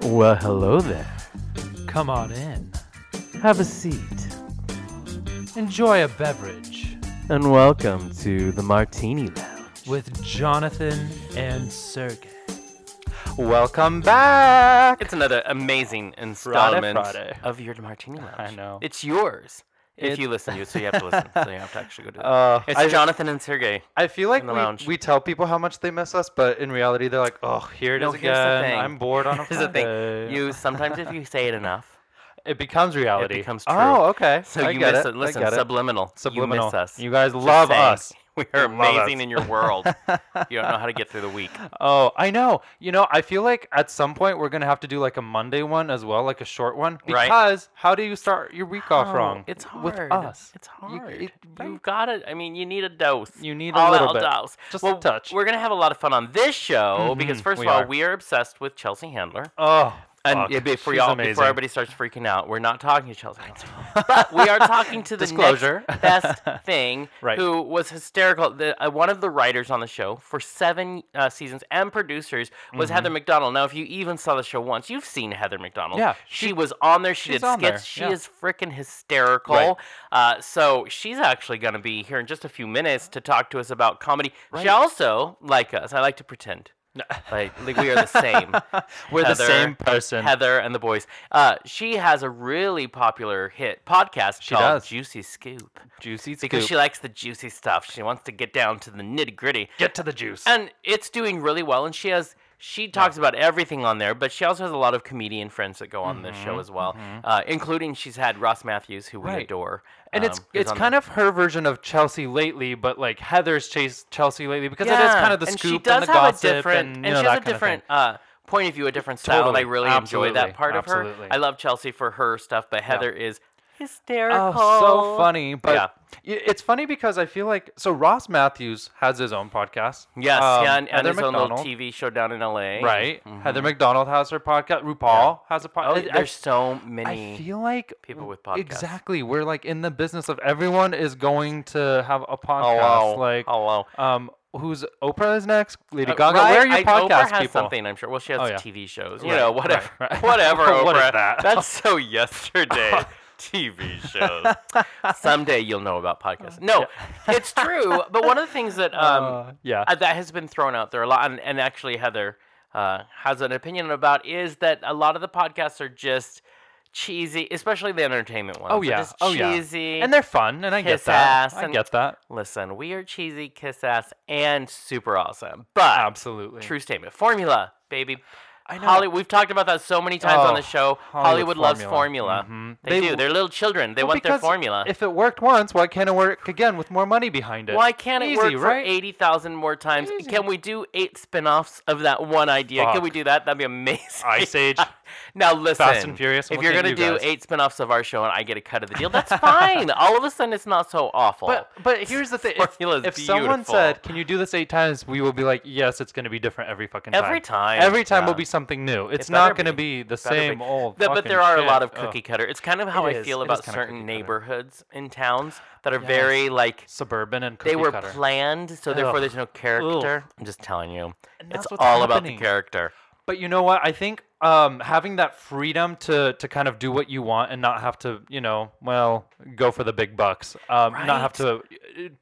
Well, hello there. Come on in. Have a seat. Enjoy a beverage And welcome to the Martini Lounge. with Jonathan and Sergey. Welcome back. It's another amazing installment Friday. of your Martini Lounge. I know. It's yours. If It- you listen to it, so you have to listen. so you have to actually go do that. Uh, it's I- Jonathan and Sergey. I feel like we, we tell people how much they miss us, but in reality, they're like, "Oh, here it No, the again. thing. I'm bored on a Here's the thing. Friday." You sometimes if you say it enough, it becomes reality. It becomes true. Oh, okay. so I you get miss it. it. Listen, it. subliminal. Subliminal. You miss us. You guys Just love saying. us. We are You us. amazing in your world. you don't know how to get through the week. Oh, I know. You know, I feel like at some point we're gonna have to do like a Monday one as well, like a short one. Right. Because how do you start your week off Oh, wrong? It's hard. with us. It's You- hard. it- You've got it. I mean, you need a dose. You need a All little out bit. dose. Just a well, touch. We're gonna have a lot of fun on this show because Mhm, first of all, are. we are obsessed with Chelsea Handler. Oh, And yeah, before She's y'all, amazing. before everybody starts freaking out, we're not talking to Chelsea, but we are talking to the Disclosure. next best thing, Right. who was hysterical. The, uh, one of the writers on the show for seven uh, seasons and producers was Mm-hmm. Heather McDonald. Now, if you even saw the show once, you've seen Heather McDonald. Yeah, she, she- was on there. She did on there, skits. She yeah. is freaking hysterical. Right. Uh, so she's actually going to be here in just a few minutes to talk to us about comedy. She also, like us, I like to pretend. Like, like we are the same. We're the same person. Heather and the boys. Uh, she has a really popular hit podcast She called does. Juicy Scoop Juicy Scoop. because she likes the juicy stuff. She wants to get down to the nitty gritty, get to the juice. and it's doing really well. And she has she talks about everything on there, but she also has a lot of comedian friends that go on this show as well, uh, including she's had Ross Mathews, who we Mm-hmm, Right. adore, and it's um, who's it's on kind of her version of Chelsea lately, but like Heather's chase Chelsea lately because it is kind of the and scoop she does and the have gossip a different, and, you and know, she that has a kind of thing. different uh, point of view, a different style, and I Totally. really enjoy Absolutely. that part of her. Absolutely. I love Chelsea for her stuff, but Heather is hysterical. Oh, so funny. But Yeah. it's funny because I feel like so Ross Mathews has his own podcast. Yes, Um, yeah, and, and Heather his own little McDonald, TV show down in LA. Right. Heather McDonald has her podcast. RuPaul has a podcast. Oh, podcast. there's so many. I many. feel like people with podcasts. Exactly. We're like in the business of everyone is going to have a podcast. Hello. Like Hello. um who's Oprah is next? Lady Uh, Gaga. right? Where are your I- podcast Oprah has people? something, I'm sure. Well, she has Oh, yeah. TV shows. You Right, know, whatever. right. Whatever, Oprah. What is that? That's so yesterday. TV shows. Someday you'll know about podcasts. No, it's true. But one of the things that um, Uh, yeah. uh, that has been thrown out there a lot, and, and actually Heather uh, has an opinion about, is that a lot of the podcasts are just cheesy, especially the entertainment ones. Oh yeah. just oh yeah. And they're fun, and I get that. I get that. Listen, we are cheesy, kiss ass, and super awesome. But Absolutely. true statement. Formula, baby. I know. Holly, we've talked about that so many times on Oh, the show. Hollywood Hollywood, loves formula. Mhm. They, They do. They're little children. They Well, want their formula. If it worked once, why can't it work again with more money behind it? Why can't it Easy, work for 80,000 more times? Easy. Can we do eight spin offs of that one idea? Can we do that? That'd be amazing. Ice Age. now, listen. Fast and Furious, If you're going to at do guys. eight spin offs of our show and I get a cut of the deal, that's fine. All of a sudden, it's not so awful. But but here's the thing: if, Formula's if someone said, "Can you do this eight times?" we will be like, "Yes, it's going to be different every fucking time." Every time, Every time will be something new. It's It not going to be. the Better be. same old. Th- but there are a lot of cookie cutter. It's kind of how It I is. feel It about certain neighborhoods in towns that are Yes. very like suburban and cookie they were cutter. planned, so therefore there's no character. I'm just telling you, it's all about the character. But you know what? I think um, having that freedom to to kind of do what you want and not have to, you know, well, go for the big bucks. Um, Not have to uh,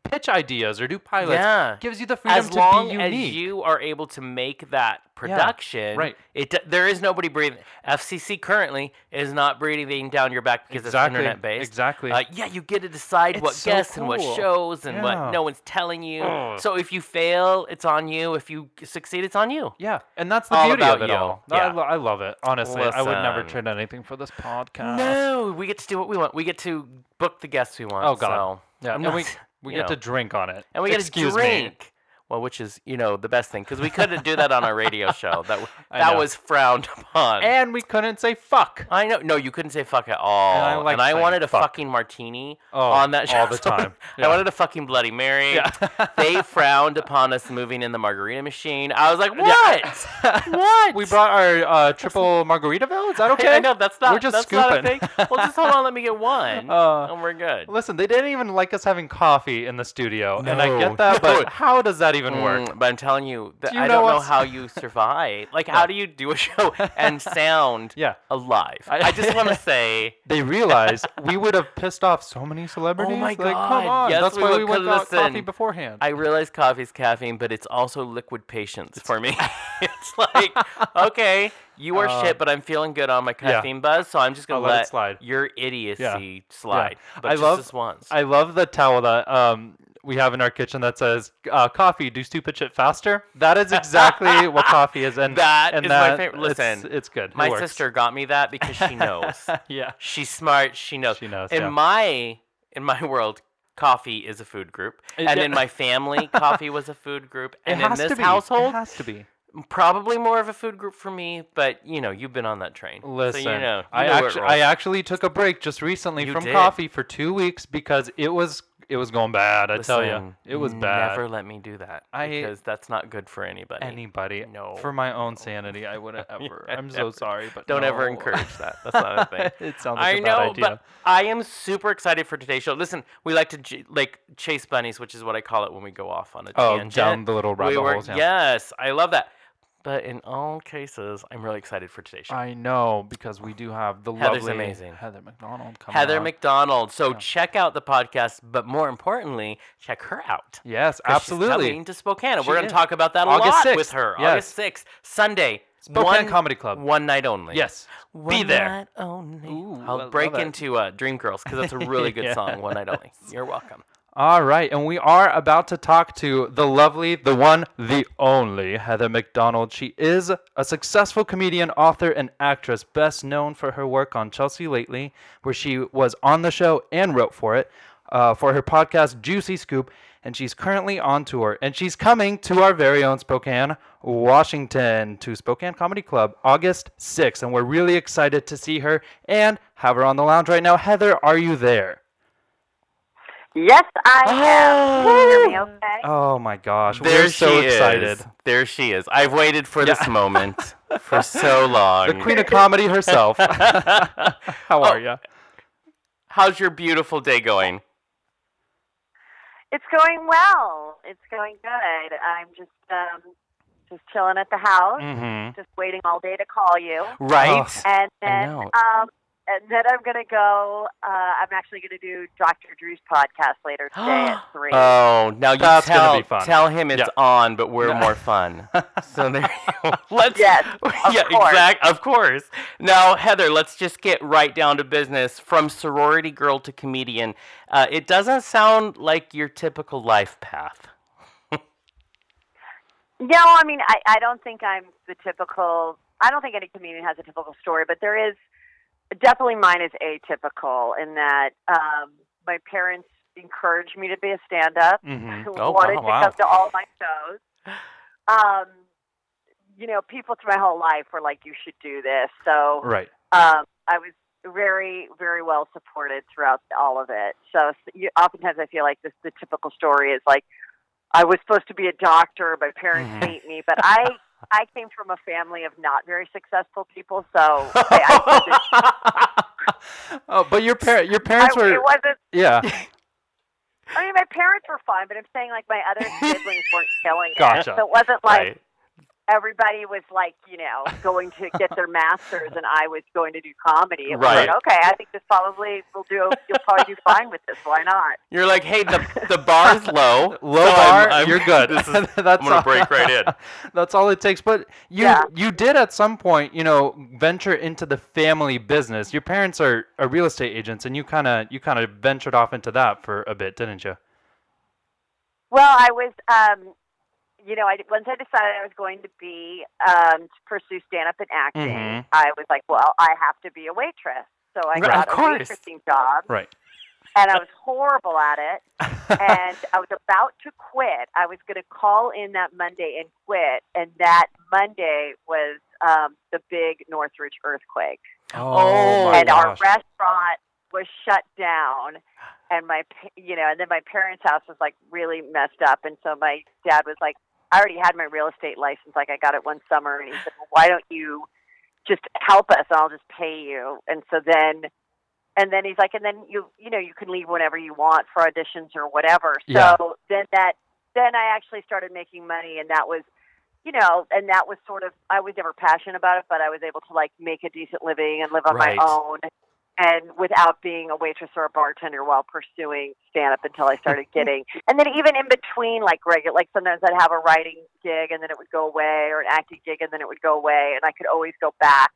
pitch ideas or do pilots. Yeah. Gives you the freedom As to long be as unique. you are able to make that production, right. It there is nobody breathing. FCC currently is not breathing down your back because Exactly, it's internet based. exactly. Uh, yeah, you get to decide It's what so guests and what shows and Yeah. what no one's telling you. So if you fail, it's on you. If you succeed, it's on you. Yeah, and that's the All beauty of it you. all. Yeah. lo- I love it. Honestly, I would never Listen. trade anything for this podcast. No, we get to do what we want. We get to book the guests we want. Oh god. So yeah, I'm and we not- we you get to drink on it. and we get Excuse to me. drink. Well, which is you know the best thing because we couldn't do that on our radio show. That that was frowned upon. And we couldn't say fuck. I know. No, you couldn't say fuck at all. I like and I wanted a fuck. fucking martini Oh, on that show. all the time. I wanted a fucking Bloody Mary. Yeah. they frowned upon us moving in the margarita machine. I was like, what? what? We brought our uh, triple Margaritaville. Is that okay? I know that's not. We're just that's not a scooping. thing. Well, just hold on. Let me get one, Uh, and we're good. Listen, they didn't even like us having coffee in the studio, and I get that, no. but how does that even work? Mm, but I'm telling you, that Do you I know don't know what's- how you survive. Like, No. how do you do a show and sound Yeah. alive? I- I, just want to say, They realized we would have pissed off so many celebrities. Oh my Like, come God, on. yes, That's we why would- we went 'cause got coffee listen, beforehand. I realize coffee's caffeine, but it's also liquid patience for me. it's like, okay, you are Uh, shit, but I'm feeling good on my yeah. caffeine buzz, so I'm just gonna I'll let it let, slide. your idiocy slide. But I just love- this once. I love the towel that um we have in our kitchen that says uh, "Coffee, do stupid shit faster." That is exactly what coffee is, and That and is my favorite- listen, it's good. My works. sister got me that because she knows. yeah, She's smart. She knows. She knows, In yeah. my in my world, coffee is a food group, It- and yeah. in my family, coffee was a food group, it and in this household, it has to be. probably more of a food group for me. But you know, you've been on that train, Listen, so you know. You I know it actually. I actually took a break just recently You from did. coffee for two weeks because it was it was going bad. I tell you, Listen, it was bad. Never let me do that I- because that's not good for anybody. Anybody, No, for my own sanity, I wouldn't ever. I'm so Never. sorry, but Don't ever no. encourage that. That's not a thing. it sounds like I a know, bad idea. but I am super excited for today's show. Listen, we like to j- like chase bunnies, which is what I call it when we go off on a oh, tangent. down the little rabbit holes. Yeah. Yes, I love that. But in all cases, I'm really excited for today's show. I know because we do have the Heather's lovely amazing. Heather McDonald coming Heather on. McDonald. So Yeah. check out the podcast, but more importantly, check her out. Yes, absolutely. She's coming to Spokane. She We're going to talk about that a August lot with her. yes. August 6th, Sunday. Spokane one, Comedy Club. One night only. Yes, One be there. night only. Ooh, I'll break into uh, Dreamgirls because that's a really good song. One night only. You're welcome. All right, and we are about to talk to the lovely, the one, the only Heather McDonald. She is a successful comedian, author, and actress, best known for her work on Chelsea Lately, where she was on the show and wrote for it, uh, for her podcast Juicy Scoop, and she's currently on tour. And she's coming to our very own Spokane, Washington, to Spokane Comedy Club August 6th, and we're really excited to see her and have her on the lounge right now. Heather, are you there? Yes, I am. Can you hear me okay? Oh my gosh, There we're so she excited. is. There she is. I've waited for Yeah. this moment for so long. The queen of comedy herself. How are you? How's your beautiful day going? It's going well. It's going good. I'm just um just chilling at the house, Mm-hmm. just waiting all day to call you. Right? And I then know. um and then I'm gonna go uh I'm actually gonna do Dr. Drew's podcast later today at three. Oh, now you That's gonna tell be fun. tell him it's Yeah. on, but we're Yeah. more fun. so there you go. Let's Yes, of yeah, course. exact of course. Now, Heather, let's just get right down to business. From sorority girl to comedian, uh, it doesn't sound like your typical life path. No, I mean, I, I don't think I'm the typical. I don't think any comedian has a typical story, but there is definitely mine is atypical in that um, my parents encouraged me to be a stand-up. Mm-hmm. Oh, wanted wow, to wow. come to all my shows. Um, you know, people through my whole life were like, "You should do this." So Right. um, I was very, very well supported throughout all of it. So you, oftentimes I feel like this the typical story is like I was supposed to be a doctor, my parents Mhm. hate me, but I I came from a family of not very successful people, so I, I, oh, but your parent, your I, parents were, it wasn't. yeah. I mean, my parents were fine, but I'm saying like my other siblings weren't killing it. Gotcha. So it wasn't like right. everybody was like, you know, going to get their masters and I was going to do comedy. It was Right. like, okay, I think this probably will do. You'll probably do fine with this. Why not? You're like, hey, the the bar's low. Low so bar, I'm- I'm- you're good. Is, That's I'm gonna all- break right in. That's all it takes. But you Yeah. you did at some point, you know, venture into the family business. Your parents are, are real estate agents, and you kind of you kind of ventured off into that for a bit, didn't you? Well, I was, um, you know, I once I decided I was going to be um, to pursue stand up and acting. Mhm. I was like, well, I have to be a waitress. So I Right, got of a course. waitressing job, Right. And I was horrible at it. and I was about to quit. I was going to call in that Monday and quit, and that Monday was um, the big Northridge earthquake, Oh, my and our restaurant was shut down. And my, pa- you know, and then my parents' house was like really messed up, and so my dad was like, I already had my real estate license, like I got it one summer, and he said, well, why don't you just help us, and I'll just pay you. And so then and then he's like, and then you you know you can leave whenever you want for auditions or whatever. So Yeah. then that then I actually started making money, and that was, you know, and that was sort of I was never passionate about it, but I was able to like make a decent living and live on Right. my own, and without being a waitress or a bartender while pursuing stand up until I started getting, and then even in between, like regular, like sometimes I'd have a writing gig and then it would go away, or an acting gig and then it would go away, and I could always go back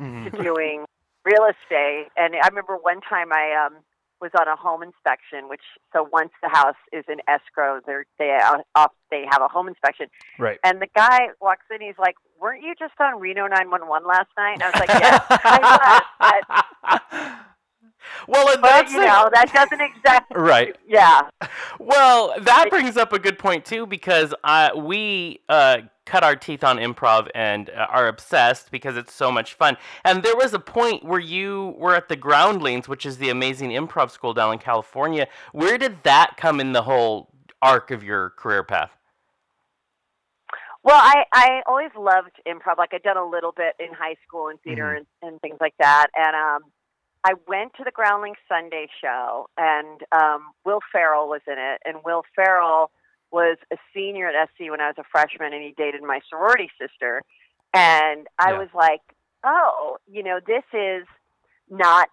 Mhm. to doing real estate. And I remember one time I um was on a home inspection, which so once the house is in escrow, they're they off they have a home inspection. Right. And the guy walks in, he's like, "Weren't you just on Reno 911 last night?" And I was like, "Yeah." I was, but, well, and but that's you know that doesn't exactly. Right. Yeah. Well, that brings up a good point too, because uh, we uh, cut our teeth on improv and uh, are obsessed because it's so much fun. And there was a point where you were at the Groundlings, which is the amazing improv school down in California. Where did that come in the whole arc of your career path? Well, I I always loved improv. Like I'd done a little bit in high school and theater and, and things like that. And um, I went to the Groundling Sunday show, and um, Will Ferrell was in it. And Will Ferrell was a senior at SC when I was a freshman, and he dated my sorority sister. And I Yeah. was like, oh, you know, this is not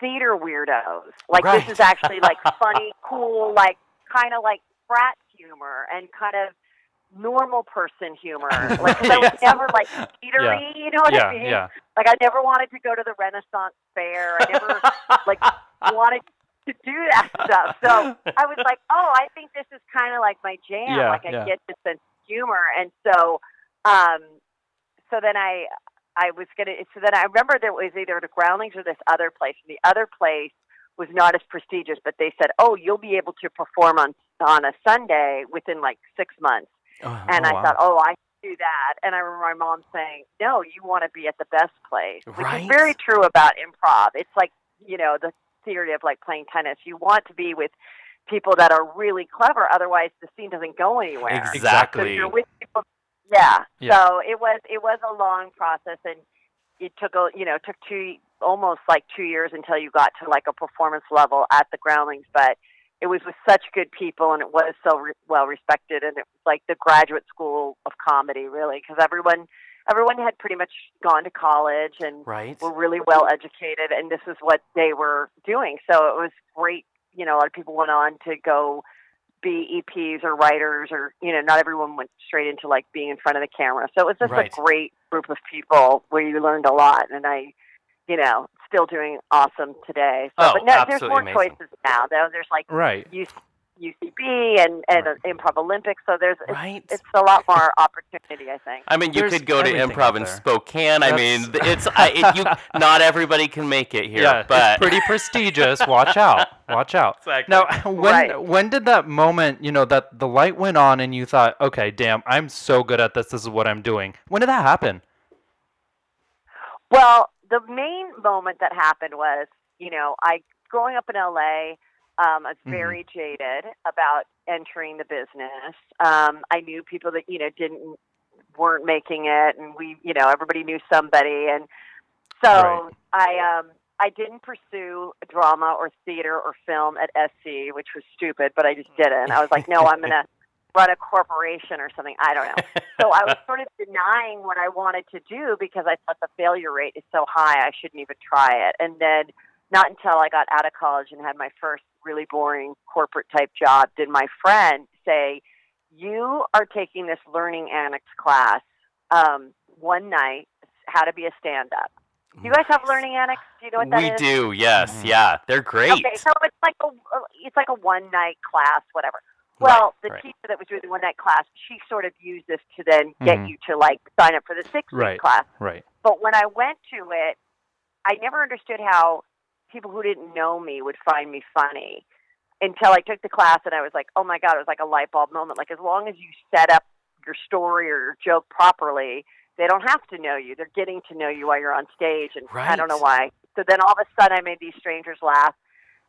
theater weirdos. Like Right. this is actually like funny, cool, like kind of like frat humor and kind of normal person humor. Like 'cause I was Yes. never like theatery, you know what Yeah. I mean? Yeah. Like I never wanted to go to the Renaissance fair. I never like wanted to do that stuff. So I was like, oh, I think this is kind of like my jam. Yeah, like I yeah. get this sense of humor, and so, um, so then I, I was gonna. So then I remember there was either the Groundlings or this other place. And the other place was not as prestigious, but they said, oh, you'll be able to perform on on a Sunday within like six months. Oh, and Oh, I wow. thought, oh, I can do that. And I remember my mom saying, no, you want to be at the best place, which Right. is very true about improv. It's like, you know, the theory of like playing tennis. You want to be with people that are really clever. Otherwise, the scene doesn't go anywhere. So Exactly. you're with people. Yeah. Yeah. So it was it was a long process, and it took a you know it took two almost like two years until you got to like a performance level at the Groundlings, but it was with such good people and it was so re- well respected and it was like the graduate school of comedy really because everyone everyone had pretty much gone to college and Right. were really well educated and this is what they were doing so it was great you know a lot of people went on to go be eps or writers or you know not everyone went straight into like being in front of the camera so it was just Right. a great group of people where you learned a lot and i you know still doing awesome today so Oh, but no, there's more amazing. choices now though there's like Right. UC, UCB and and Right. Improv Olympics. So there's it's, Right. it's a lot more opportunity, I think. I mean, you There's could go to improv out in there. Spokane. I mean, it's I, it, you. Not everybody can make it here, yeah, but it's pretty prestigious. Watch out. Watch out. Exactly. Now, when Right. when did that moment, you know, that the light went on and you thought, okay, damn, I'm so good at this. This is what I'm doing. When did that happen? Well, the main moment that happened was, you know, I growing up in LA, um, I was Mhm. very jaded about entering the business. Um, I knew people that you know didn't weren't making it, and we, you know, everybody knew somebody, and so I um I didn't pursue drama or theater or film at SC, which was stupid, but I just didn't. I was like, no, I'm gonna run a corporation or something. I don't know. So I was sort of denying what I wanted to do because I thought the failure rate is so high, I shouldn't even try it. And then not until I got out of college and had my first really boring corporate type job did my friend say, "You are taking this learning annex class um, one night, how to be a stand-up." Do you guys have learning annex? Do you know what that we is? do. Yes, Mhm. yeah, they're great. Okay, so it's like a it's like a one night class, whatever. Right, Well, the right. teacher that was doing the one night class, she sort of used this to then get Mhm. you to like sign up for the six week Right. class. Right. But when I went to it, I never understood how people who didn't know me would find me funny until I took the class and I was like, oh my god, it was like a light bulb moment. Like as long as you set up your story or your joke properly, they don't have to know you. They're getting to know you while you're on stage, and I don't know why. So then all of a sudden, I made these strangers laugh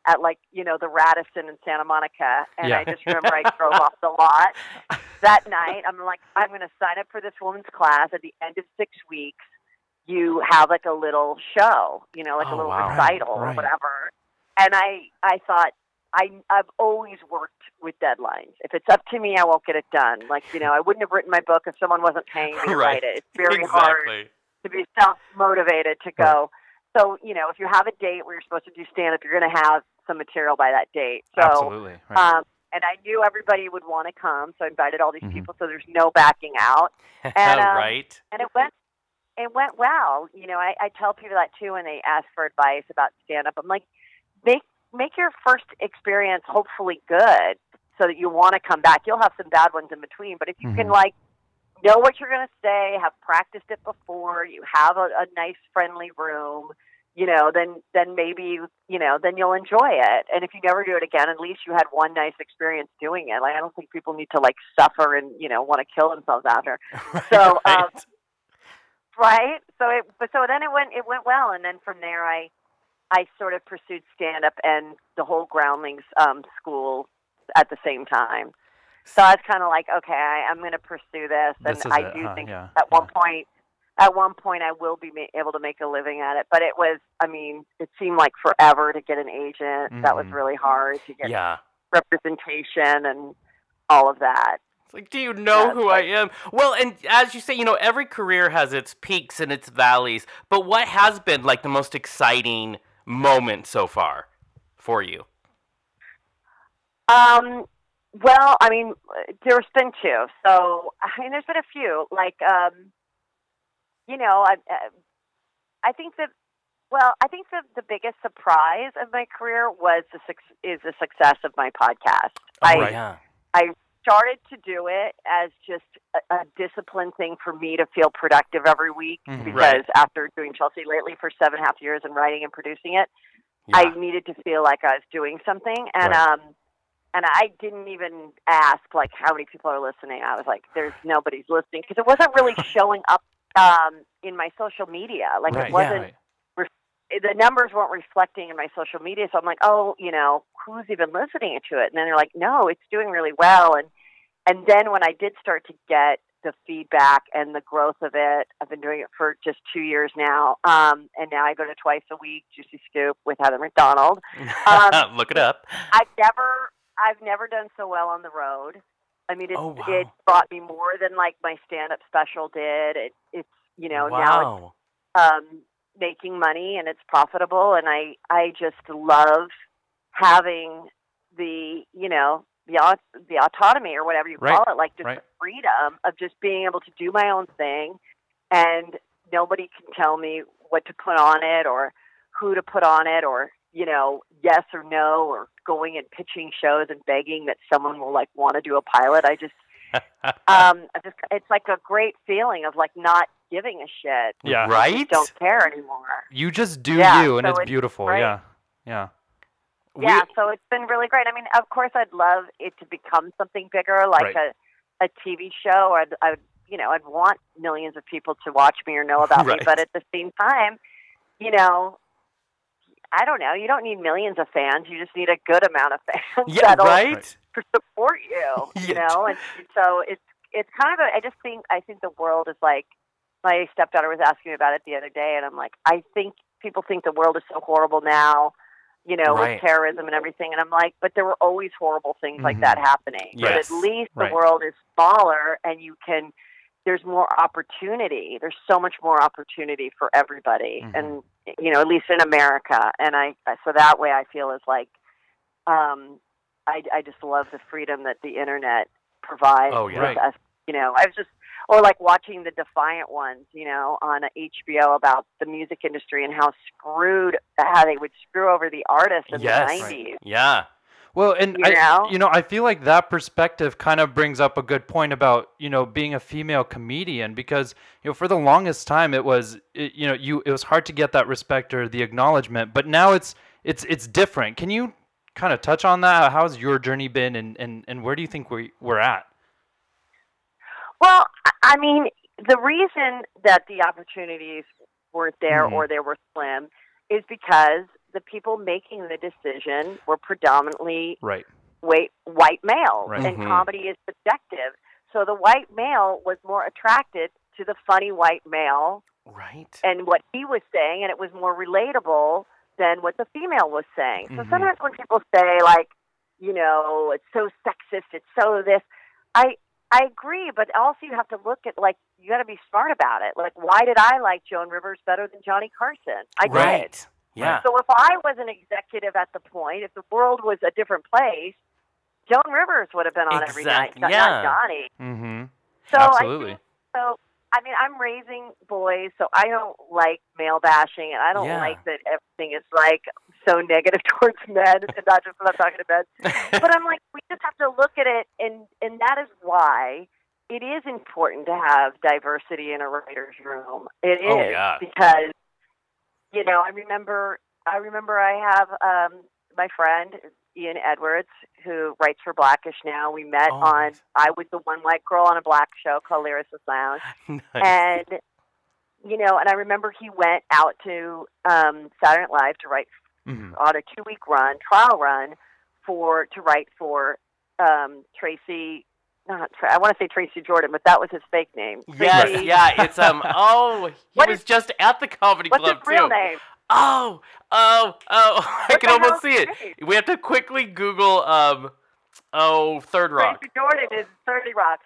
at like you know the Radisson in Santa Monica, and Yeah. I just remember I drove off the lot that night. I'm like, I'm going to sign up for this woman's class. At the end of six weeks, you have like a little show, you know, like Oh, a little wow. recital Right, or whatever. And I I thought I I've always worked with deadlines. If it's up to me, I won't get it done. Like you know, I wouldn't have written my book if someone wasn't paying me to Right. write it. It's very hard exactly. to be self motivated to go. So you know, if you have a date where you're supposed to do stand up, you're going to have some material by that date. So Absolutely. Right. um, and I knew everybody would want to come, so I invited all these Mhm. people. So there's no backing out, And, um, right. and it went it went well. You know, I, I tell people that too when they ask for advice about stand up. I'm like, make make your first experience hopefully good, so that you want to come back. You'll have some bad ones in between, but if you can Mhm. like know what you're going to say, have practiced it before, you have a, a nice friendly room. You know, then then maybe you know, then you'll enjoy it. And if you never do it again, at least you had one nice experience doing it. Like I don't think people need to like suffer and you know want to kill themselves after so, um, Right. right so it but so then it went it went well and then from there i i sort of pursued stand up and the whole groundlings um school at the same time so i was kind of like okay I, i'm going to pursue this and This i it, do huh? think Yeah, at one point at one point i will be ma- able to make a living at it but it was i mean it seemed like forever to get an agent that was Mhm. really hard to get yeah. representation and all of that It's like, do you know Yeah, who it's I am? Well, and as you say, you know, every career has its peaks and its valleys. But what has been like the most exciting moment so far for you? Um, well, I mean, there's been two. So, I mean, there's been a few. Like, um, you know, I, uh, I think that. Well, I think the the biggest surprise of my career was the is the success of my podcast. I right. yeah. started to do it as just a, a disciplined thing for me to feel productive every week Mhm. because after doing Chelsea lately for seven and a half years and writing and producing it, Yeah. I needed to feel like I was doing something, and Right. um, and I didn't even ask like how many people are listening. I was like, "There's nobody's listening" because it wasn't really showing up um, in my social media. Like Right, it wasn't Right. the numbers weren't reflecting in my social media. So I'm like, oh, you know, who's even listening to it? And then they're like, no, it's doing really well. And and then when I did start to get the feedback and the growth of it, I've been doing it for just two years now. Um, and now I go to twice a week, Juicy Scoop with Heather McDonald. Um, Look it up. I've never I've never done so well on the road. I mean, it Oh, wow. it brought me more than like my stand up special did. It it's you know now it's um, making money and it's profitable and I I just love having the you know the the autonomy or whatever you Right, call it like just right. the freedom of just being able to do my own thing and nobody can tell me what to put on it or who to put on it or you know yes or no or going and pitching shows and begging that someone will like want to do a pilot I just um I just it's like a great feeling of like not giving a shit Yeah. Right? don't care anymore. You just do Yeah, you, and so it's it's beautiful. great. Yeah. Yeah. yeah, so it's been really great. I mean, of course, I'd love it to become something bigger, like Right. a a TV show. Or I'd, I would, you know, I'd want millions of people to watch me or know about Right. me. But at the same time, you know, I don't know. You don't need millions of fans. You just need a good amount of fans Yeah, that'll right? To support you. You Yeah. know, and so it's it's kind of a. I just think I think the world is like. My stepdaughter was asking me about it the other day, and I'm like, I think people think the world is so horrible now, you know, Right. with terrorism and everything. And I'm like, but there were always horrible things like Mhm. that happening. Yes. But at least the Right. world is smaller, and you can. There's more opportunity. There's so much more opportunity for everybody, Mhm. and you know, at least in America. And I, so that way, I feel is like, um, I, I just love the freedom that the internet provides Oh, yeah. Right. us. You know, I was just, or like watching the Defiant ones, you know, on HBO about the music industry and how screwed, how they would screw over the artists in Yes. the '90s. Yeah. Well, and You I, know? you know, I feel like that perspective kind of brings up a good point about you know being a female comedian because you know for the longest time it was it, you know you it was hard to get that respect or the acknowledgement, but now it's it's it's different. Can you kind of touch on that? How's your journey been, and and, and where do you think we we're at? Well, I- I mean, the reason that the opportunities weren't there Mhm. or they were slim is because the people making the decision were predominantly Right. white white male, Right. and Mhm. comedy is subjective. So the white male was more attracted to the funny white male Right. and what he was saying, and it was more relatable than what the female was saying. So Mhm. sometimes when people say like, you know, it's so sexist, it's so this. I I agree, but also you have to look at like you got to be smart about it. Like, why did I like Joan Rivers better than Johnny Carson? I did. right. Yeah. So if I was an executive at the point, if the world was a different place, Joan Rivers would have been on every night, not, yeah. not Johnny. Mm-hmm. So Absolutely. I so I mean, I'm raising boys, so I don't like male bashing, and I don't Yeah. like that everything is like so negative towards men, and not just when I'm talking to men. But I'm like, we just have to look at it, and and that is why it is important to have diversity in a writer's room. It is Oh, yeah. because you know I remember I remember I have um, my friend Ian Edwards who writes for Blackish now. We met Oh, on nice. I was the one white girl on a black show called Lyricist Lounge, Nice. and you know, and I remember he went out to um, Saturday Night Live to write Mm-hmm. on a two week run, trial run, for to write for um, Tracy. Not I want to say Tracy Jordan, but that was his fake name. Yes, Tracy- yeah, it's um. Oh, he What was is- just at the comedy What's club his real too. name? Oh, oh, oh! I What can almost see it. name? We have to quickly Google um. Oh, Third Rock. Tracy Jordan is Thirty Rock.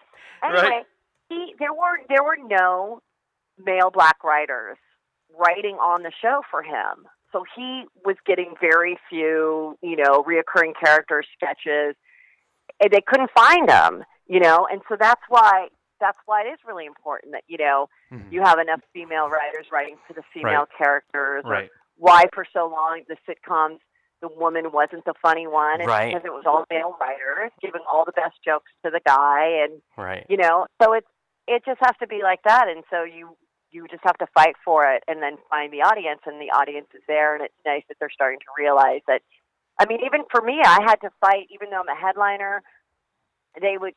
Anyway, Right. he there were there were no male black writers writing on the show for him. So he was getting very few, you know, reoccurring character sketches. And they couldn't find them, you know, and so that's why that's why it is really important that, you know, Mhm. you have enough female writers writing for the female characters. Right. why for so long the sitcoms the woman wasn't the funny one. It's Right. because it was all male writers giving all the best jokes to the guy and Right. you know, so it's it just has to be like that and so you you just have to fight for it and then find the audience and the audience is there and it's nice that they're starting to realize that I mean even for me I had to fight even though I'm a headliner they would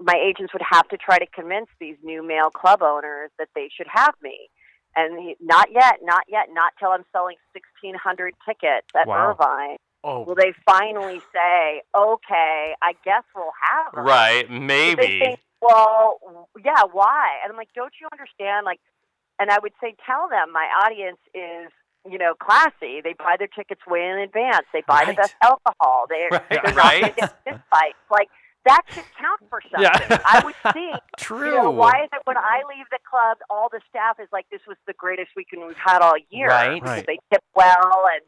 my agents would have to try to convince these new male club owners that they should have me and he, not yet not yet not till i'm selling 1600 tickets at Wow. irvine Oh, will they finally say okay i guess we'll have her right. But they Maybe. think, well yeah why and i'm like don't you understand like and i would say tell them my audience is you know classy they buy their tickets way in advance they buy Right. the best alcohol they Right, they're not right. going to get fist fights like that should count for something Yeah. i would see True. you know, why is it when I leave the club, all the staff is like, "This was the greatest weekend we've had all year." Right. Because Right. They tip well, and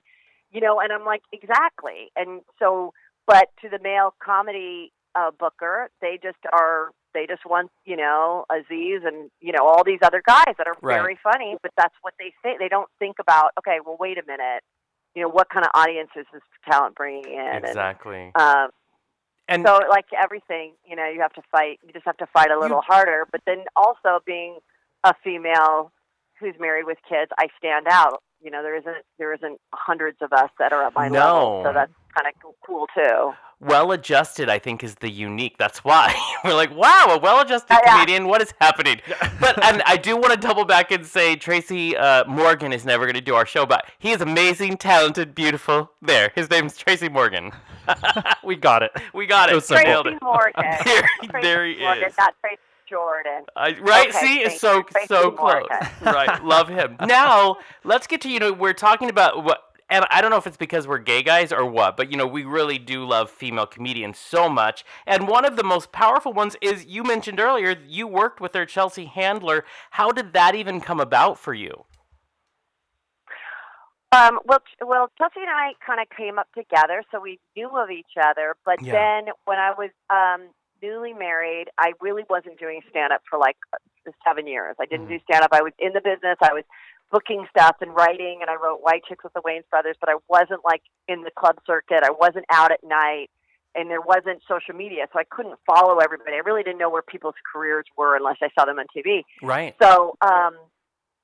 you know, and I'm like, exactly. And so, but to the male comedy uh, booker, they just are. They just want, you know, Aziz and you know all these other guys that are Right. very funny, but that's what they say. They don't think about, okay, well, wait a minute, you know, what kind of audience is this talent bringing in? Exactly. And, um, And so like everything, you know, you have to fight. You just have to fight a little harder. But then also being a female who's married with kids, I stand out. You know, there isn't there isn't hundreds of us that are at my level, so that's kind of cool too. Well adjusted, I think, is the unique. That's why we're like, wow, a well adjusted Yeah, yeah. comedian. What is happening? But and I do want to double back and say Tracy uh, Morgan is never going to do our show, but he is amazing, talented, beautiful. There, his name's Tracy Morgan. we got it. We got it. It. Nailed Tracy it. Morgan. There, Tracy there he Morgan, is. Not Tracy Jordan. I, right? Okay, See, it's so Tracy so close. Morgan. right, love him. Now let's get to you know we're talking about what. And I don't know if it's because we're gay guys or what, but you know, we really do love female comedians so much. And one of the most powerful ones is you mentioned earlier, you worked with their Chelsea Handler. How did that even come about for you? Um, well, well, Chelsea and I kind of came up together, so we knew of each other. But Yeah. then, when I was um, newly married, I really wasn't doing stand up for like uh, seven years. I didn't Mhm. do stand up. I was in the business. I was booking stuff and writing, and I wrote White Chicks with the Wayans Brothers. But I wasn't like in the club circuit. I wasn't out at night, and there wasn't social media, so I couldn't follow everybody. I really didn't know where people's careers were unless I saw them on TV. Right. So um,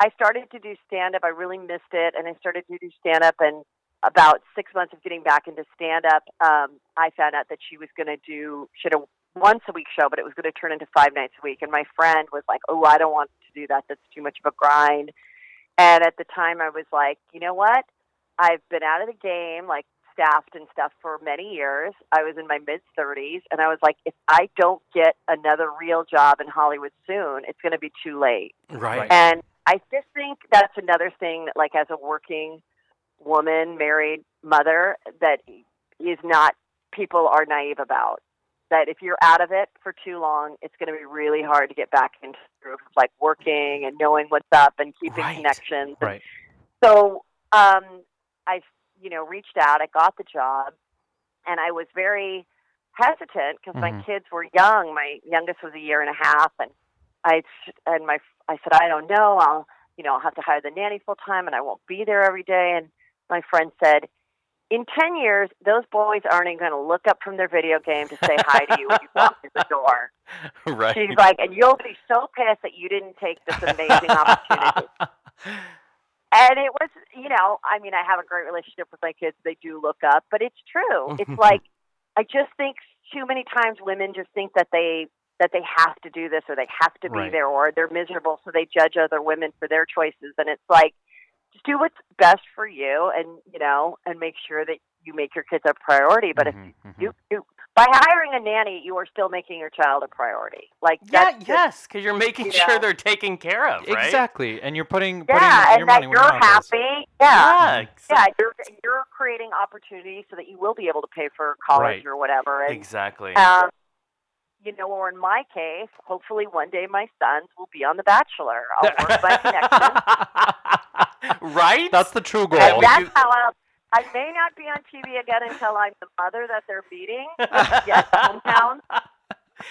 I started to do stand up. I really missed it, and I started to do stand up. And about six months of getting back into stand up, um, I found out that she was going to do she had a once a week show, but it was going to turn into five nights a week. And my friend was like, "Oh, I don't want to do that. That's too much of a grind." And at the time, I was like, "You know what? I've been out of the game, like staffed and stuff for many years. I was in my mid 30s, and I was like, if I don't get another real job in Hollywood soon, it's going to be too late. Right. And I just think that's another thing that, like, as a working woman, married mother, that is not people are naive about. That if you're out of it for too long, it's going to be really hard to get back into like working and knowing what's up and keeping Right. connections. Right. So um, I, you know, reached out. I got the job, and I was very hesitant because my Mhm. kids were young. My youngest was a year and a half, and I and my I said I don't know. I'll you know I'll have to hire the nanny full time, and I won't be there every day. And my friend said. In 10 years, those boys aren't even going to look up from their video game to say hi to you when you walk in the door. right. She's like, and you'll be so pissed that you didn't take this amazing opportunity. And it was, you know, I mean, I have a great relationship with my kids. They do look up, but it's true. It's like I just think too many times women just think that they that they have to do this or they have to be Right. there or they're miserable so they judge other women for their choices and it's like just do what's best for you and you know and make sure that you make your kids a priority but Mhm, if mhm. you, you by hiring a nanny you are still making your child a priority like yeah, that's just- yes, because you're making you sure know. they're taken care of, right? Exactly. And you're putting, putting yeah your and that money you're your mouth is. happy yeah Yeah, yeah, you're you're creating opportunities so that you will be able to pay for college Right. or whatever. And, exactly. um, you know, or in my case, hopefully one day my sons will be on The Bachelor. I'll work my connection, right? That's the true goal. and that's how I'll. I may not be on TV again until I'm the mother that they're beating. yes, hometown.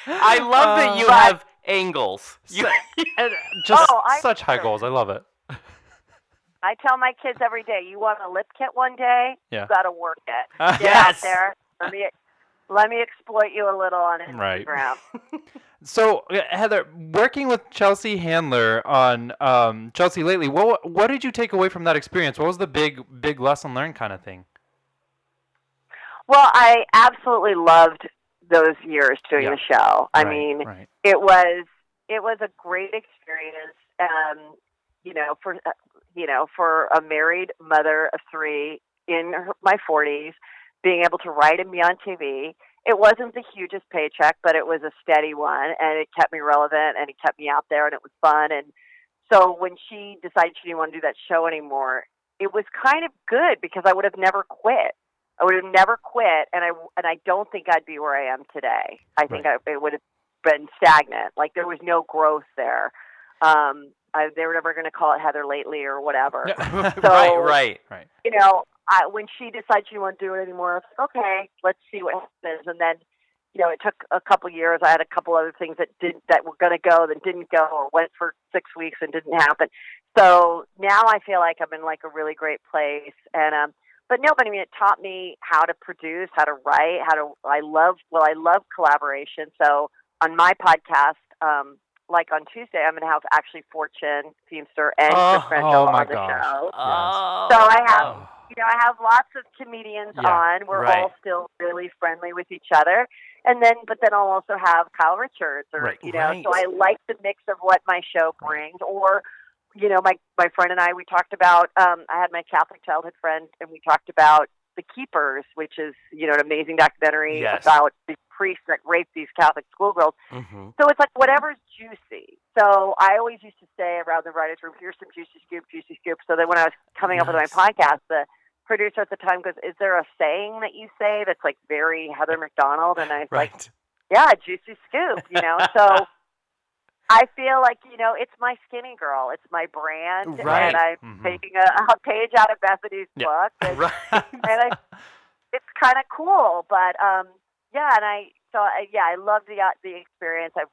I love that uh, you But- have angles. You, just Oh, I- such high goals. I love it. I tell my kids every day, you want a lip kit one day, Yeah. you got to work it. Get Yes. out there. Let me let me exploit you a little on Instagram. Right. So uh, Heather, working with Chelsea Handler on um, Chelsea lately, what what did you take away from that experience? What was the big big lesson learned kind of thing? Well, I absolutely loved those years doing Yeah. the show. I Right, mean, right. it was it was a great experience. Um, you know, for uh, you know, for a married mother of three in her, my forties, being able to write and be on TV. It wasn't the hugest paycheck, but it was a steady one, and it kept me relevant, and it kept me out there, and it was fun. And so when she decided she didn't want to do that show anymore, it was kind of good because I would have never quit. I would have never quit, and I and I don't think I'd be where I am today. I think I, it would have been stagnant. Like there was no growth there. Um, I, they were never going to call it Heather Lately or whatever. right, right. Right. You know, I, when she decided she to do it anymore, I was like, okay, let's see what happens. And then, you know, it took a couple years. I had a couple other things that did that were going to go that didn't go, or went for six weeks and didn't happen. So now I feel like I'm in like a really great place. And um, but no, but I mean, it taught me how to produce, how to write, how to. I love well, I love collaboration. So on my podcast, um, like on Tuesday, I'm going to have actually Fortune, Feimster, and Oh, Chris Rangel oh on the gosh. show. Oh. So I have, Oh. You know, I have lots of comedians Yeah, on. We're right. all still really friendly with each other. And then, but then I'll also have Kyle Richards, or Right. you know, so I like the mix of what my show brings. Or, you know, my my friend and I, we talked about. Um, I had my Catholic childhood friend, and we talked about The Keepers, which is you know an amazing documentary Yes. about the priests that rape these Catholic schoolgirls. Mhm. So it's like whatever's juicy. So I always used to say around the writers' room, "Here's some juicy scoop, juicy scoop." So then when I was coming up with my podcast, the producer at the time goes, "Is there a saying that you say that's like very Heather McDonald?" And I was like, "Yeah, juicy scoop," you know. So I feel like you know it's my skinny girl, it's my brand, Right. and I'm Mhm. taking a, a page out of Bethenny's Yeah. book, and, Right. and I, it's kind of cool. But um, yeah, and I so I, yeah, I love the uh, the experience. I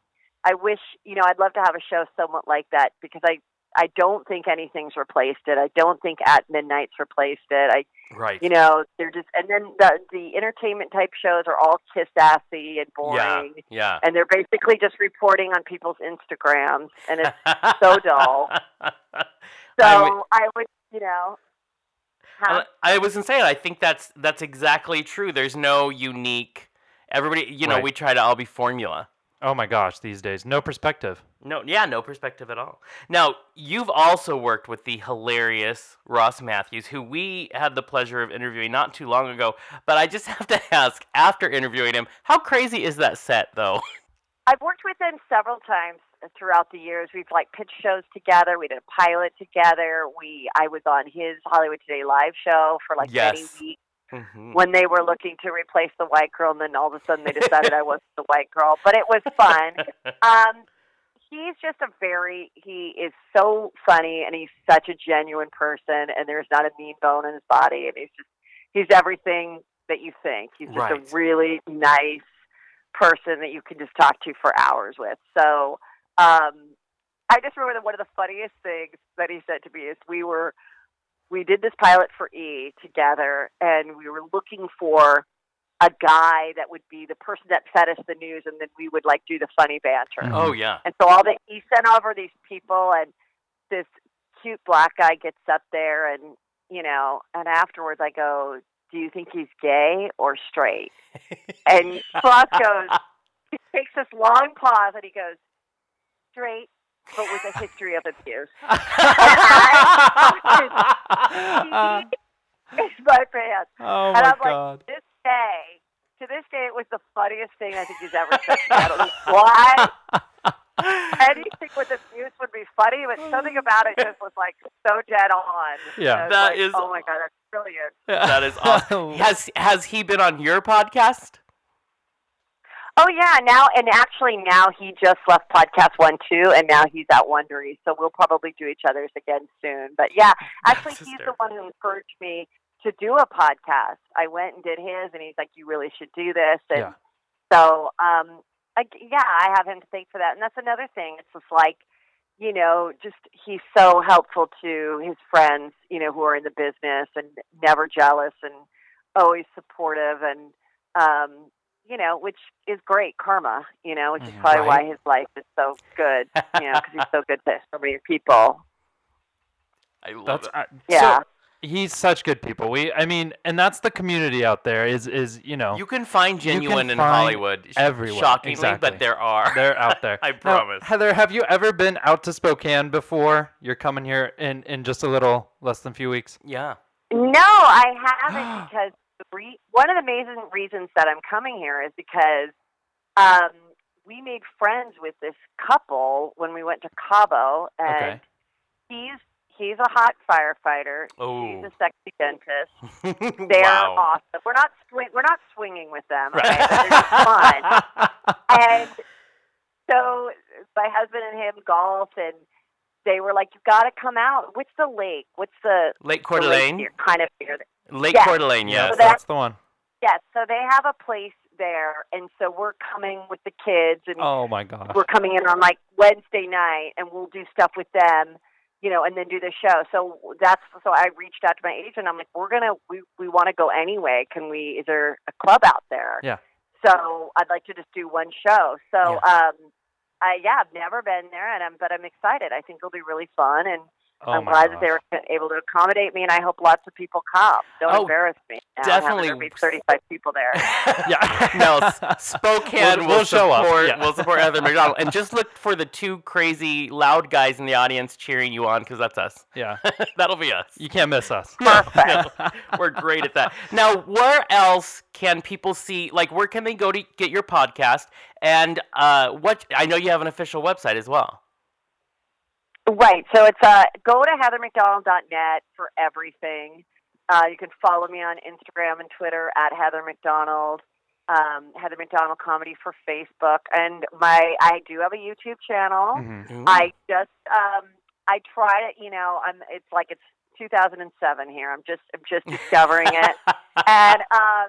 I wish you know I'd love to have a show somewhat like that because I I don't think anything's replaced it. I don't think At Midnight's replaced it. I right. you know they're just and then the the entertainment type shows are all kiss assy and boring. Yeah. Yeah. And they're basically just reporting on people's Instagrams, and it's so dull. So I would- I would, you know, have, I was say I think that's that's exactly true. There's no unique. Everybody, you know, Right. we try to all be formula. Oh my gosh, these days, no perspective. No, yeah, no perspective at all. Now, you've also worked with the hilarious Ross Mathews, who we had the pleasure of interviewing not too long ago. But I just have to ask, after interviewing him, how crazy is that set, though? I've worked with him several times throughout the years. We've like pitched shows together. We did a pilot together. We I was on his Hollywood Today live show for like Yes. many weeks. Mhm. when they were looking to replace the white girl, and then all of a sudden they decided I wasn't the white girl. But it was fun. Um, he's just a very he is so funny, and he's such a genuine person, and there's not a mean bone in his body, and he's just he's everything that you think. He's just Right. a really nice person that you can just talk to for hours with. So um, I just remember that one of the funniest things that he said to me is we were we did this pilot for E together, and we were looking for a guy that would be the person that fed us the news, and then we would like do the funny banter. Mhm. Oh yeah. And so all the he sent over these people, and this cute black guy gets up there, and you know, and afterwards I go, "Do you think he's gay or straight?" And Ross goes, he takes this long pause, and he goes, "Straight, but with a history of abuse." It's my pants. oh and my I'm like, this day, to this day, it was the funniest thing I think he's ever said to me. I don't know why. Anything with abuse would be funny, but something about it just was like so dead on. Yeah. I was That like, is- Oh my god, that's brilliant. that is awesome. Has has he been on your podcast? Oh yeah, now and actually now he just left PodcastOne too, and now he's at Wondery, so we'll probably do each other's again soon. But yeah, actually he's the one who encouraged me to do a podcast. I went and did his, and he's like, "You really should do this." And Yeah. so, um, I, yeah, I have him to thank for that, and that's another thing. It's just like, you know, just he's so helpful to his friends, you know, who are in the business, and never jealous, and always supportive, and um, you know, which is great karma, you know, which is Mhm. probably why his life is so good, you know, because he's so good to so many people. I love That's it. I- Yeah. So, he's such good people. We, I mean, and that's the community out there. Is is you know You can find You can genuine in find Hollywood. everywhere, Shockingly, exactly. but there are. they're out there. I Now, promise. Heather, have you ever been out to Spokane before? You're coming here in in just a little less than a few weeks. yeah. No, I haven't because the re- one of the amazing reasons that I'm coming here is because um, we made friends with this couple when we went to Cabo, and Okay. he's he's a hot firefighter. Oh. a sexy dentist. They're wow. awesome. We're not swing- we're not swinging with them. Right. they're just fun. and so my husband and him golf, and they were like, "You got to come out. What's the lake? What's the Lake Coeur d'Alene. Kind of near. Lake Yes. Coeur d'Alene. Yes, Yes. So that- that's the one. Yes, so they have a place there, and so we're coming with the kids, and Oh my gosh. we're coming in on like Wednesday night, and we'll do stuff with them, you know, and then do the show. So that's so I reached out to my agent. I'm like, we're gonna we we want to go anyway. Can we? Is there a club out there? Yeah. So I'd like to just do one show. So um, I yeah, I've never been there, and I'm but I'm excited. I think it'll be really fun, and oh I'm glad gosh. that they were able to accommodate me, and I hope lots of people come. Don't Oh, embarrass me. Now, definitely. Having there be 35 people there. Yeah. no, S- Spokane We'll- will we'll show up, support. yeah. Will support Heather McDonald, and just look for the two crazy loud guys in the audience cheering you on because that's us. yeah. That'll be us. You can't miss us. No, we're great at that. Now, where else can people see? Like, where can they go to get your podcast? And uh, what? I know you have an official website as well. Right. So it's uh, go to heathermcdonald.net for everything. Uh, you can follow me on Instagram and Twitter at Heather McDonald, um, Heather McDonald Comedy for Facebook, and my I do have a YouTube channel. Mhm. I just um, I try to you know I'm it's like it's 2007 here. I'm just I'm just discovering it, and um,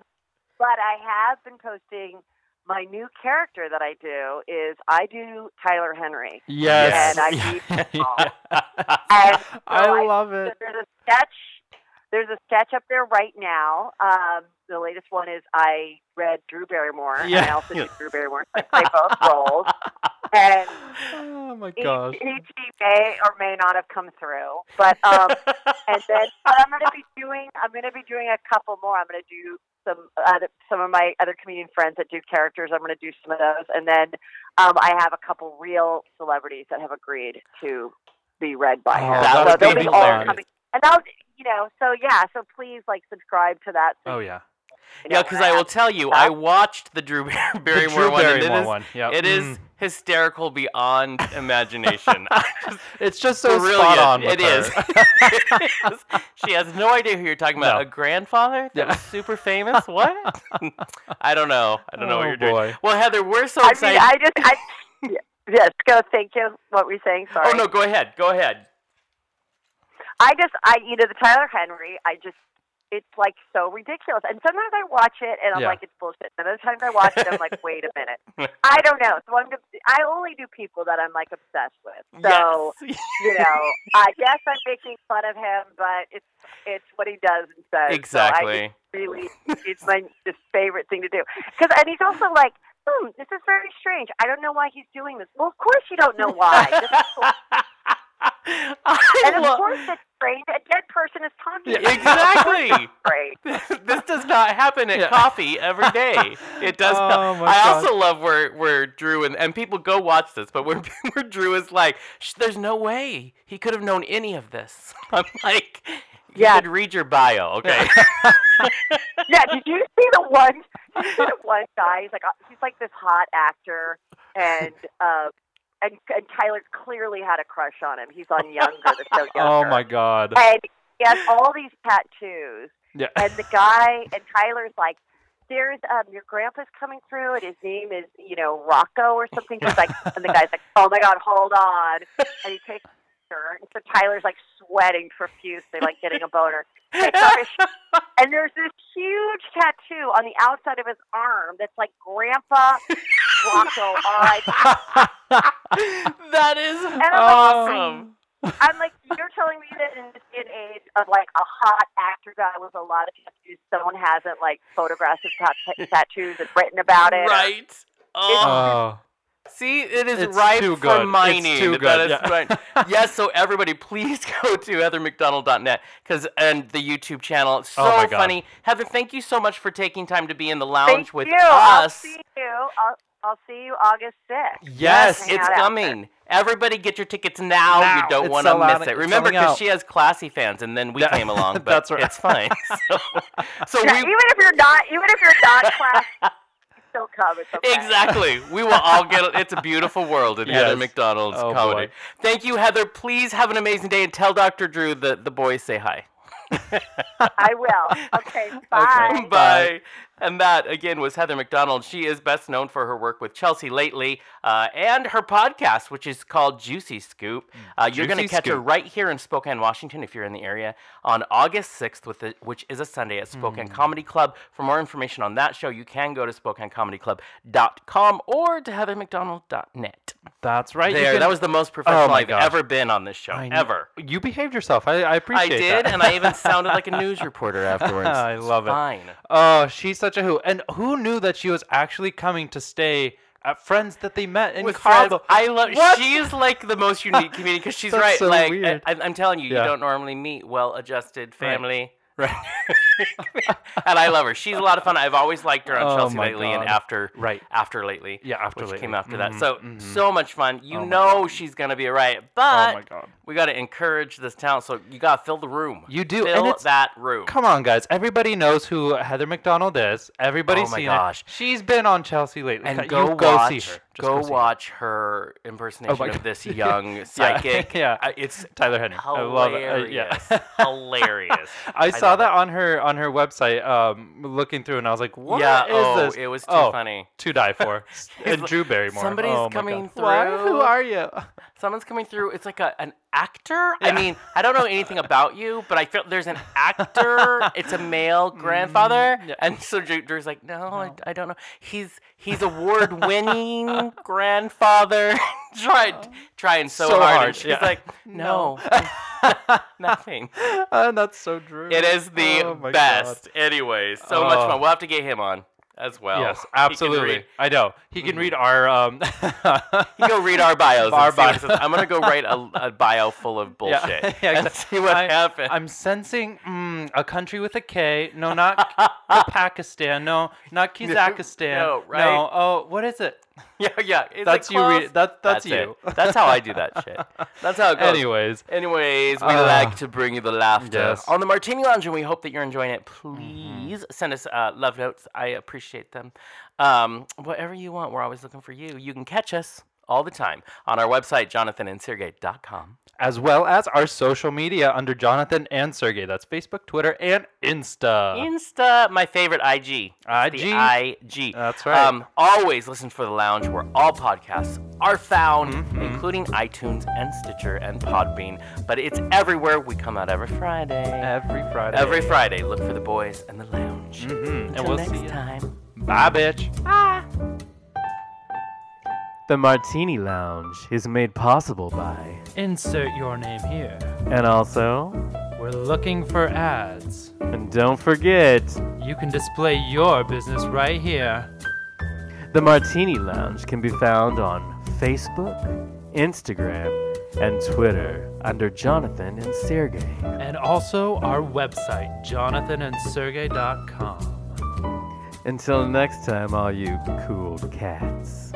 but I have been posting. My new character that I do is I do Tyler Henry. Yes. And I beat Paul. Yeah. And so I love it. There's a sketch. There's a sketch up there right now. Um, the latest one is I read Drew Barrymore, and I Yeah. also do Drew Barrymore. So I play both roles, and Oh my gosh. each may or may not have come through. But um, and then but I'm going to be doing. I'm going to be doing a couple more. I'm going to do some other, some of my other comedian friends that do characters. I'm going to do some of those, and then um, I have a couple real celebrities that have agreed to be read by Oh, her. that so they'll be be all coming. And I'll, you know, so yeah, so please like subscribe to that. So Oh yeah. You Yeah, because I will tell you, I watched the Drew Bar- Barrymore Drew one, and it Barrymore is, one, yep. it is Mm. hysterical beyond imagination. Just- It's just so Brilliant. spot on. With It is. her. It is. She has no idea who you're talking about. No. A grandfather that Yeah. was super famous? What? I don't know. I don't know what Oh, you're doing. Well, Heather, we're so I mean, excited. I just, I, yes, go. Thank you. What were you saying? Sorry. oh no, go ahead. Go ahead. I just, I, you know, the Tyler Henry, I just, it's like so ridiculous. And sometimes I watch it and I'm Yeah. like, it's bullshit. And other times I watch it, I'm like, wait a minute. I don't know. So I'm, just, I only do people that I'm like obsessed with. So, yes. you know, I guess I'm making fun of him, but it's, it's what he does and says. So exactly. just really, it's my just favorite thing to do. Because, and he's also like, hmm, this is very strange. I don't know why he's doing this. Well, of course you don't know why. This is so I And of lo- course it's strange. A dead person is talking. exactly. Great. this does not happen at Yeah. coffee every day. It does Oh, not. I God. also love where where Drew and and people go watch this, but where where Drew is like, "There's no way he could have known any of this." I'm like, Yeah. "You Yeah. could read your bio, okay?" Yeah. Did you see the one? Did you see the one guy? He's like uh, he's like this hot actor, and um, and and Tyler clearly had a crush on him. He's on Younger, the show Younger. oh my god. And he has all these tattoos, Yeah. and the guy and Tyler's like. There's um your grandpa's coming through and his name is, you know, Rocco or something. He's like and the guy's like, Oh my god, hold on and he takes and so Tyler's like sweating profusely, like getting a boner. Takes off his sh- and there's this huge tattoo on the outside of his arm that's like Grandpa Rocco R.I.P. that is And I'm like, awesome. I'm like, you're telling me that in this day and age of like a hot actor guy with a lot of tattoos, someone hasn't like photographs of tat- tattoos and written about it. Right. Oh. Oh. See, it is It's ripe too for good. It's mining. too good, is yeah. right. yes, so everybody, please go to heathermcdonald.net because and the YouTube channel. It's so Oh my God. funny. Heather, thank you so much for taking time to be in the Thank lounge with you. I'll us. see you. I'll, I'll see you August 6th. Yes, it's out after. coming. Everybody get your tickets now. Now. You don't want to sold out. miss it. Remember, because she has classy fans, and then we Yeah, came along. But that's right. It's fine. So, so Yeah, we even if you're not, even if you're not class, still come. It's okay. Exactly. We will all get it. It's a beautiful world in Heather McDonald's Oh, comedy. boy. Thank you, Heather. Please have an amazing day and tell Dr. Drew that the boys say hi. I will. Okay. Bye. Okay. Bye. And that, again, was Heather McDonald. She is best known for her work with Chelsea Lately uh, and her podcast, which is called Juicy Scoop. Uh, you're going to catch her right here in Spokane, Washington, if you're in the area, on August 6th, with the, which is a Sunday at Spokane Hmm. Comedy Club. For more information on that show, you can go to SpokaneComedyClub.com or to HeatherMcDonald.net. That's right. There, can- that was the most professional my I've gosh. ever been on this show, ever. You behaved yourself. I, I I did, that. and I even sounded like a news reporter afterwards. I It's love it. Fine. Oh, she's such a who. And who knew that she was actually coming to stay at friends that they met in with friends. I love. What? She's like the most unique comedian because she's That's right. so like weird. I, I'm telling you, Yeah. you don't normally meet well-adjusted family. Right. and I love her. She's a lot of fun. I've always liked her on Oh Chelsea Lately and after Right. after lately. Yeah, after which lately. came after that. Mhm, So mhm. so much fun. You Oh know she's gonna be a riot, Oh but my god. we got to encourage this talent. So you got to fill the room. You do, fill that room. Come on, guys. Everybody knows who Heather McDonald is. Everybody's Oh my seen gosh. it. She's been on Chelsea Lately. and You go, go watch, see her. Just go watch her impersonation my of this young psychic. yeah. Uh, it's Tyler Henry. I love it. Hilarious. yeah. hilarious. I saw love that on her on her website, um, looking through, and I was like, "What is yeah, oh, this?" it was too oh, funny. To die for. and Drew Barrymore. somebody's oh coming God. What? Who are you? Someone's coming through. It's like a, an actor. I mean, I don't know anything about you, but I feel there's an actor. It's a male grandfather, Mm, yeah. and so Drew, Drew's like, no, I, I don't know. He's he's award-winning grandfather. tried trying so, So hard, hard, and she's yeah. like, no, nothing. Uh, that's so Drew. It is the Oh my God. best. Anyway, so much Oh. fun. We'll have to get him on as well. Yes, absolutely. read- I know. He can read our um You go read our bios. Our and see what it bio. says. I'm gonna go write a, a bio full of bullshit yeah, and see what I- happens. I'm sensing mm, Mm, a country with a K. No, not Pakistan. No, not Kazakhstan. No, right? No. Oh, what is it? Yeah, yeah. Is That's you. Re- that, that's, it. you. That's how I do that shit. That's how it goes. Anyways, Anyways, we Uh, like to bring you the laughter yes. on the Martini Lounge, and we hope that you're enjoying it. Mm-hmm. Please send us uh, love notes. I appreciate them. Um, whatever you want, we're always looking for you. You can catch us all the time on our website, jonathanandsergey.com. as well as our social media under Jonathan and Sergey. That's Facebook, Twitter, and Insta. Insta, my favorite IG. IG. IG. That's right. Um, always listen for the lounge where all podcasts are found, Mm-hmm. including iTunes and Stitcher and Podbean. But it's everywhere. We come out every Friday. Every Friday. Every Friday, look for the boys and the lounge. Mhm, And we'll next see you. Next time. Bye, bitch. The Martini Lounge is made possible by, Insert your name here. and also, We're looking for ads. and don't forget, You can display your business right here. the Martini Lounge can be found on Facebook, Instagram, and Twitter under Jonathan and Sergey. And also our website, jonathanandsergey.com. Until next time, all you cool cats.